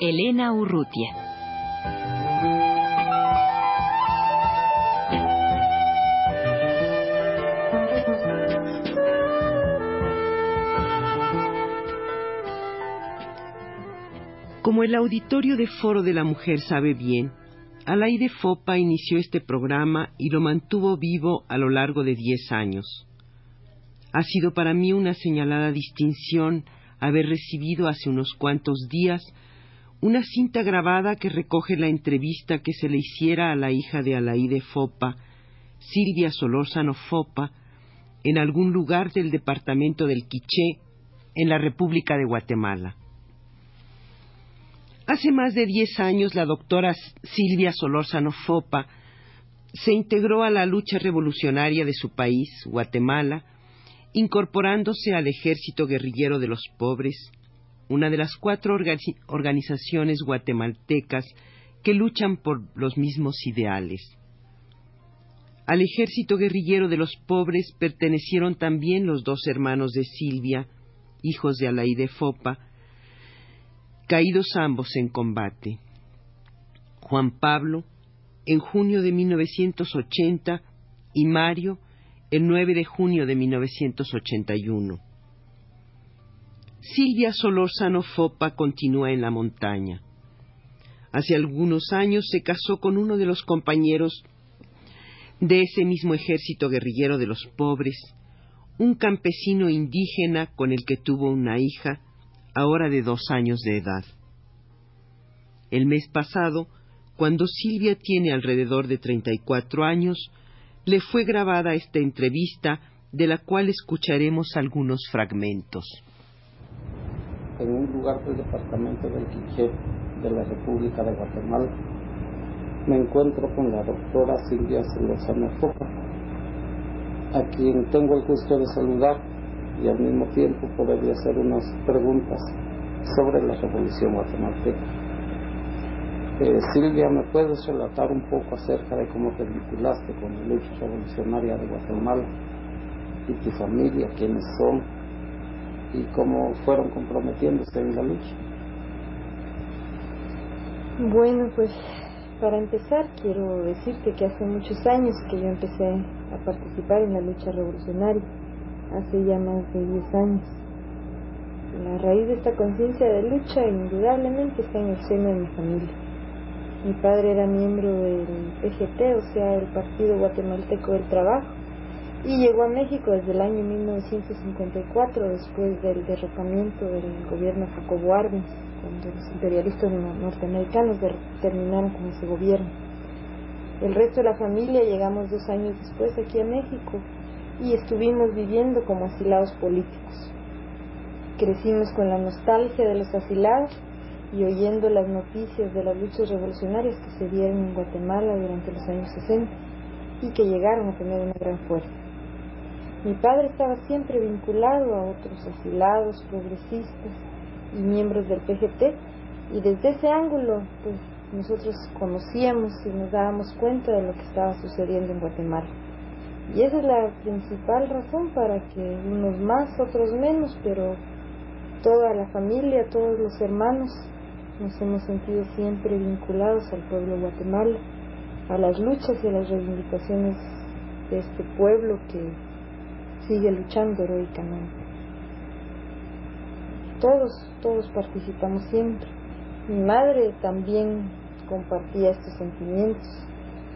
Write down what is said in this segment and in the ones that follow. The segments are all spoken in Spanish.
Elena Urrutia. Como el auditorio de Foro de la Mujer sabe bien, Alaide Fopa inició este programa y lo mantuvo vivo a lo largo de diez años. Ha sido para mí una señalada distinción haber recibido hace unos cuantos días una cinta grabada que recoge la entrevista que se le hiciera a la hija de Alaide Fopa, Silvia Solórzano Fopa, en algún lugar del departamento del Quiché, en la República de Guatemala. Hace más de diez años la doctora Silvia Solórzano Fopa se integró a la lucha revolucionaria de su país, Guatemala, incorporándose al Ejército Guerrillero de los Pobres, una de las cuatro organizaciones guatemaltecas que luchan por los mismos ideales. Al Ejército Guerrillero de los Pobres pertenecieron también los dos hermanos de Silvia, hijos de Alaide Fopa, caídos ambos en combate. Juan Pablo, en junio de 1980, y Mario, el 9 de junio de 1981. Silvia Solórzano Fopa continúa en la montaña. Hace algunos años se casó con uno de los compañeros de ese mismo ejército guerrillero de los pobres, un campesino indígena con el que tuvo una hija ahora de dos años de edad. El mes pasado, cuando Silvia tiene alrededor de 34 años, le fue grabada esta entrevista de la cual escucharemos algunos fragmentos. En un lugar del departamento del Quiché de la República de Guatemala, me encuentro con la doctora Silvia Solórzano Foca, a quien tengo el gusto de saludar y al mismo tiempo poderle hacer unas preguntas sobre la revolución guatemalteca. Eh, Silvia, ¿me puedes relatar un poco acerca de cómo te vinculaste con la lucha revolucionaria de Guatemala y tu familia, quiénes son y cómo fueron comprometiéndose en la lucha? Bueno, pues para empezar quiero decirte que hace muchos años que yo empecé a participar en la lucha revolucionaria hace ya más de 10 años. La raíz de esta conciencia de lucha indudablemente está en el seno de mi familia. Mi padre era miembro del PGT, o sea, el Partido Guatemalteco del Trabajo, y llegó a México desde el año 1954, después del derrocamiento del gobierno Jacobo Arbenz, cuando los imperialistas norteamericanos terminaron con ese gobierno. El resto de la familia llegamos dos años después aquí a México y estuvimos viviendo como asilados políticos. Crecimos con la nostalgia de los asilados y oyendo las noticias de las luchas revolucionarias que se dieron en Guatemala durante los años 60 y que llegaron a tener una gran fuerza. Mi padre estaba siempre vinculado a otros asilados, progresistas y miembros del PGT y desde ese ángulo pues nosotros conocíamos y nos dábamos cuenta de lo que estaba sucediendo en Guatemala. Y esa es la principal razón para que unos más, otros menos, pero toda la familia, todos los hermanos, nos hemos sentido siempre vinculados al pueblo de Guatemala, a las luchas y a las reivindicaciones de este pueblo que sigue luchando heroicamente. Todos, todos participamos siempre. Mi madre también compartía estos sentimientos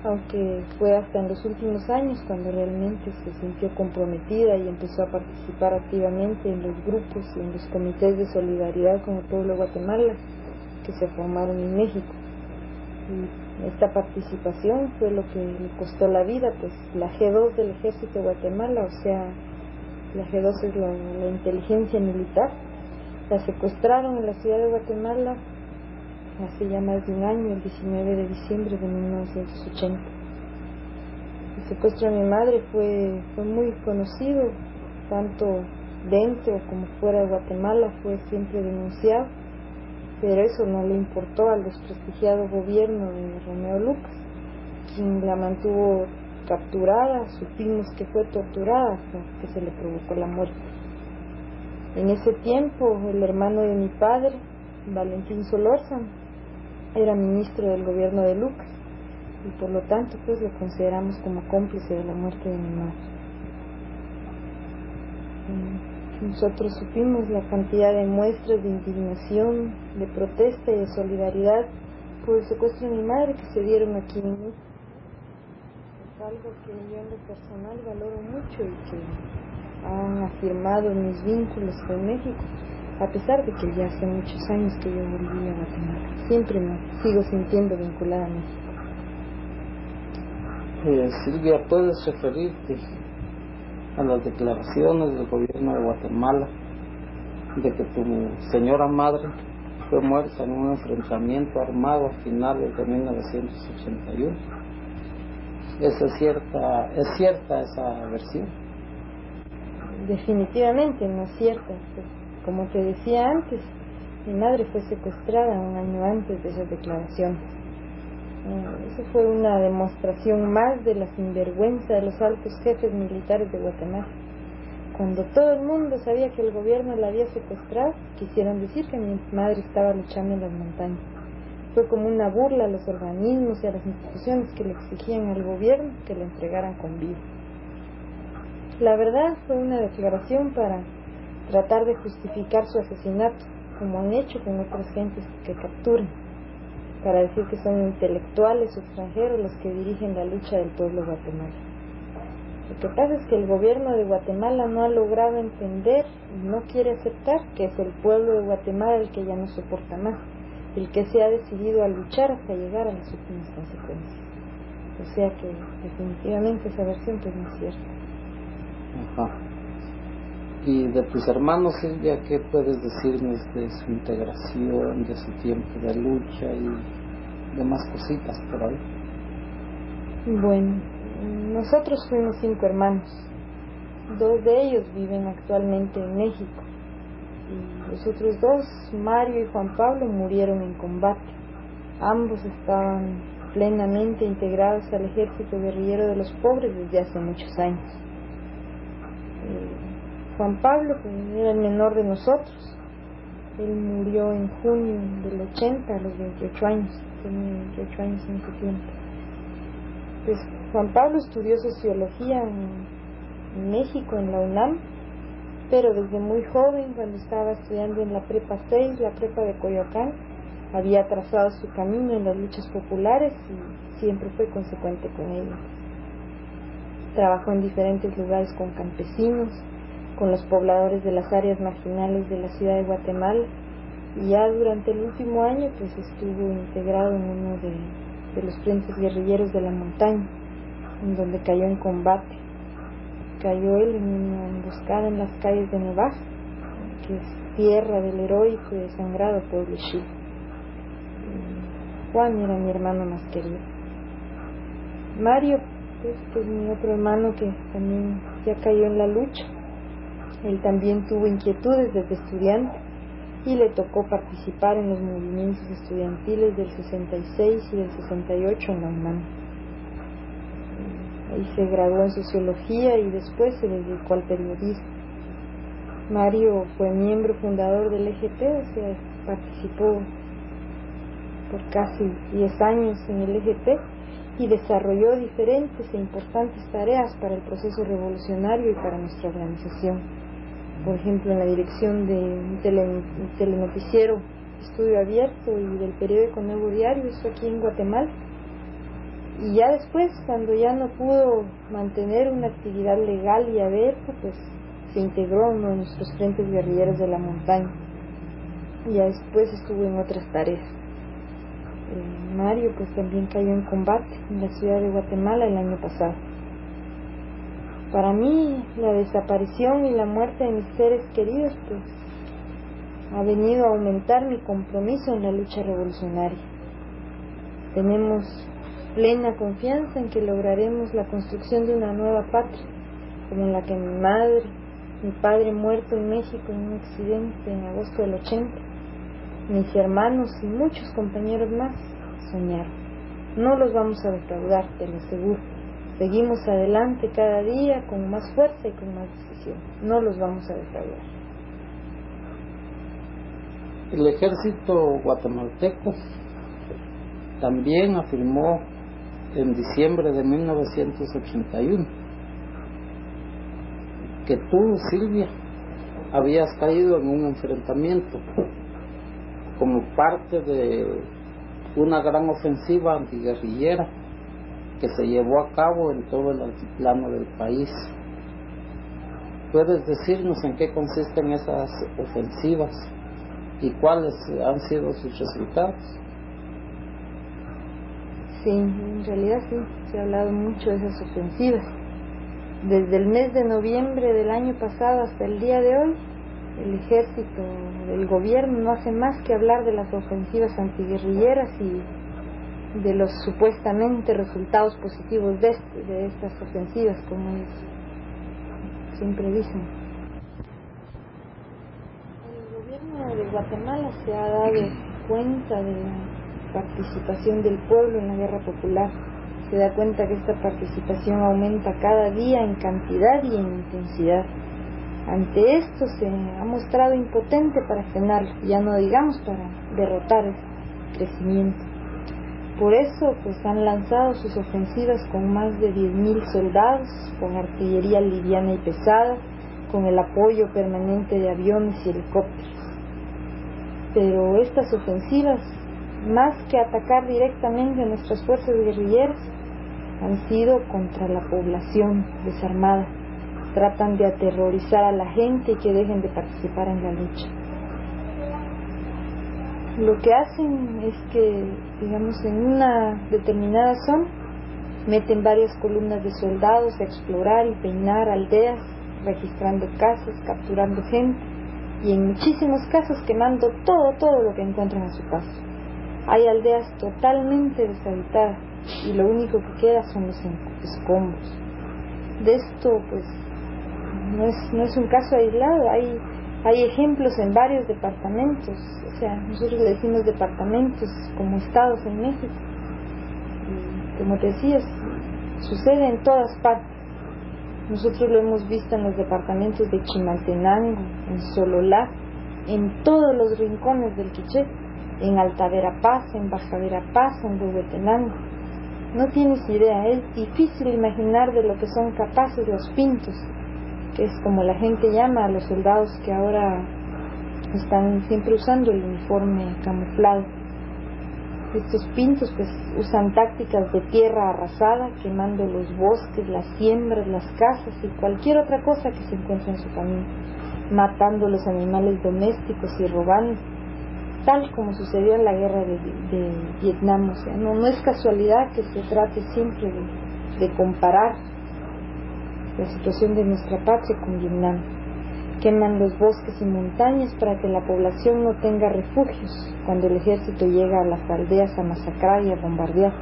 aunque fue hasta en los últimos años cuando realmente se sintió comprometida y empezó a participar activamente en los grupos y en los comités de solidaridad con el pueblo de Guatemala que se formaron en México. Esta participación fue lo que le costó la vida, pues la G2 del ejército de Guatemala, o sea, la G2 es la, la inteligencia militar, La secuestraron en la ciudad de Guatemala hace ya más de un año, el 19 de diciembre de 1980. El secuestro de mi madre fue, fue muy conocido, tanto dentro como fuera de Guatemala, fue siempre denunciado, pero eso no le importó al desprestigiado gobierno de Romeo Lucas, quien la mantuvo capturada, supimos que fue torturada hasta que se le provocó la muerte. En ese tiempo, el hermano de mi padre, Valentín Solórzano, era ministro del gobierno de Lucas y por lo tanto pues lo consideramos como cómplice de la muerte de mi madre. Nosotros supimos la cantidad de muestras de indignación, de protesta y de solidaridad por el secuestro de mi madre que se dieron aquí en México. Es algo que yo en lo personal valoro mucho y que han afirmado mis vínculos con México, a pesar de que ya hace muchos años que yo volví a Guatemala. Siempre me sigo sintiendo vinculada a México. Eh, Silvia, ¿puedes referirte a las declaraciones del gobierno de Guatemala de que tu señora madre fue muerta en un enfrentamiento armado a finales de 1981? ¿Es cierta, ¿Es cierta esa versión? Definitivamente no es cierta. Como te decía antes, mi madre fue secuestrada un año antes de esas declaraciones. Eso fue una demostración más de la sinvergüenza de los altos jefes militares de Guatemala. Cuando todo el mundo sabía que el gobierno la había secuestrado, quisieron decir que mi madre estaba luchando en las montañas. Fue como una burla a los organismos y a las instituciones que le exigían al gobierno que la entregaran con vida. La verdad fue una declaración para tratar de justificar su asesinato, como han hecho con otras gentes que capturan para decir que son intelectuales extranjeros los que dirigen la lucha del pueblo guatemalteco. Lo que pasa es que el gobierno de Guatemala no ha logrado entender y no quiere aceptar que es el pueblo de Guatemala el que ya no soporta más, el que se ha decidido a luchar hasta llegar a las últimas consecuencias. O sea que definitivamente esa versión pues no es cierta. Ajá. Y de tus hermanos, Silvia, ¿qué puedes decirnos de su integración, de su tiempo de lucha y demás cositas por ahí? Bueno, nosotros fuimos cinco hermanos. Dos de ellos viven actualmente en México. Y los otros dos, Mario y Juan Pablo, murieron en combate. Ambos estaban plenamente integrados al ejército guerrillero de los pobres desde hace muchos años. Juan Pablo, que era el menor de nosotros, él murió en junio del 80 a los 28 años, tenía 28 años en ese tiempo. Pues Juan Pablo estudió sociología en México, en la UNAM, pero desde muy joven, cuando estaba estudiando en la Prepa 6, la Prepa de Coyoacán, había trazado su camino en las luchas populares y siempre fue consecuente con ellas. Trabajó en diferentes lugares con campesinos, con los pobladores de las áreas marginales de la ciudad de Guatemala y ya durante el último año pues estuvo integrado en uno de, los frentes guerrilleros de la montaña, en donde cayó en combate. Cayó él en una emboscada en las calles de Nevaj, que es tierra del heroico y desangrado pueblo Chile. Juan era mi hermano más querido. Mario, pues, pues mi otro hermano que también ya cayó en la lucha, él también tuvo inquietudes desde estudiante y le tocó participar en los movimientos estudiantiles del 66 y del 68 en la UNAM. Ahí se graduó en sociología y después se dedicó al periodismo. Mario fue miembro fundador del EGT, o sea, participó por casi 10 años en el EGT y desarrolló diferentes e importantes tareas para el proceso revolucionario y para nuestra organización por ejemplo, en la dirección de un telenoticiero Estudio Abierto y del periódico Nuevo Diario, eso aquí en Guatemala. Y ya después, cuando ya no pudo mantener una actividad legal y abierta, pues se integró uno de nuestros frentes guerrilleros de la montaña. Y ya después estuvo en otras tareas. Eh, Mario pues también cayó en combate en la ciudad de Guatemala el año pasado. Para mí, la desaparición y la muerte de mis seres queridos, pues, ha venido a aumentar mi compromiso en la lucha revolucionaria. Tenemos plena confianza en que lograremos la construcción de una nueva patria, como la que mi madre, mi padre muerto en México en un accidente en agosto del 80, mis hermanos y muchos compañeros más soñaron. No los vamos a defraudar, te lo aseguro. Seguimos adelante cada día con más fuerza y con más decisión. No los vamos a defraudar. El ejército guatemalteco también afirmó en diciembre de 1981 que tú, Silvia, habías caído en un enfrentamiento como parte de una gran ofensiva antiguerrillera que se llevó a cabo en todo el altiplano del país. ¿Puedes decirnos en qué consisten esas ofensivas y cuáles han sido sus resultados? Sí, en realidad sí, se ha hablado mucho de esas ofensivas. Desde el mes de noviembre del año pasado hasta el día de hoy, el ejército, el gobierno no hace más que hablar de las ofensivas antiguerrilleras y de los supuestamente resultados positivos de, de estas ofensivas, como ellos siempre dicen. El gobierno de Guatemala se ha dado cuenta de la participación del pueblo en la guerra popular. Se da cuenta que esta participación aumenta cada día en cantidad y en intensidad ante esto se ha mostrado impotente para frenarlo, ya no digamos para derrotar el crecimiento. Por eso pues han lanzado sus ofensivas con más de 10.000 soldados, con artillería liviana y pesada, con el apoyo permanente de aviones y helicópteros. Pero estas ofensivas, más que atacar directamente a nuestras fuerzas guerrilleras, han sido contra la población desarmada tratan de aterrorizar a la gente y que dejen de participar en la lucha. Lo que hacen es que, digamos, en una determinada zona, meten varias columnas de soldados a explorar y peinar aldeas, registrando casas, capturando gente y en muchísimos casos quemando todo, todo lo que encuentran a su paso. Hay aldeas totalmente deshabitadas y lo único que queda son los escombros. De esto, pues, no es, no es un caso aislado, hay, hay ejemplos en varios departamentos, o sea, nosotros le decimos departamentos como estados en México. Y como decías, sucede en todas partes. Nosotros lo hemos visto en los departamentos de Chimaltenango, en Sololá, en todos los rincones del Quiché, en Alta Verapaz, en Baja Verapaz, en Huehuetenango. No tienes idea, es difícil imaginar de lo que son capaces los pintos que es como la gente llama a los soldados que ahora están siempre usando el uniforme camuflado. Estos pintos pues usan tácticas de tierra arrasada, quemando los bosques, las siembras, las casas y cualquier otra cosa que se encuentre en su camino, matando los animales domésticos y robando, tal como sucedió en la guerra de, Vietnam. O sea, no, es casualidad que se trate siempre de, de comparar la situación de nuestra patria con Vietnam. Queman los bosques y montañas para que la población no tenga refugios cuando el ejército llega a las aldeas a masacrar y a bombardear.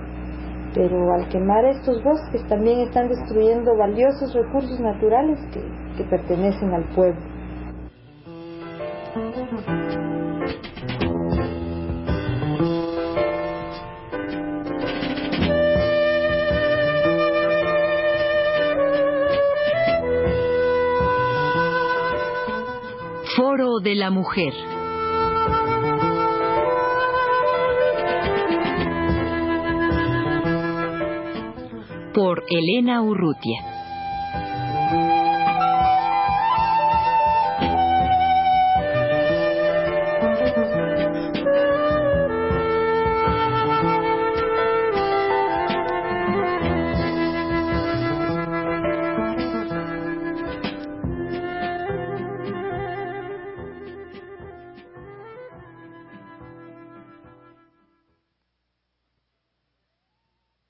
Pero al quemar estos bosques también están destruyendo valiosos recursos naturales que, que pertenecen al pueblo. De la Mujer. Por Elena Urrutia.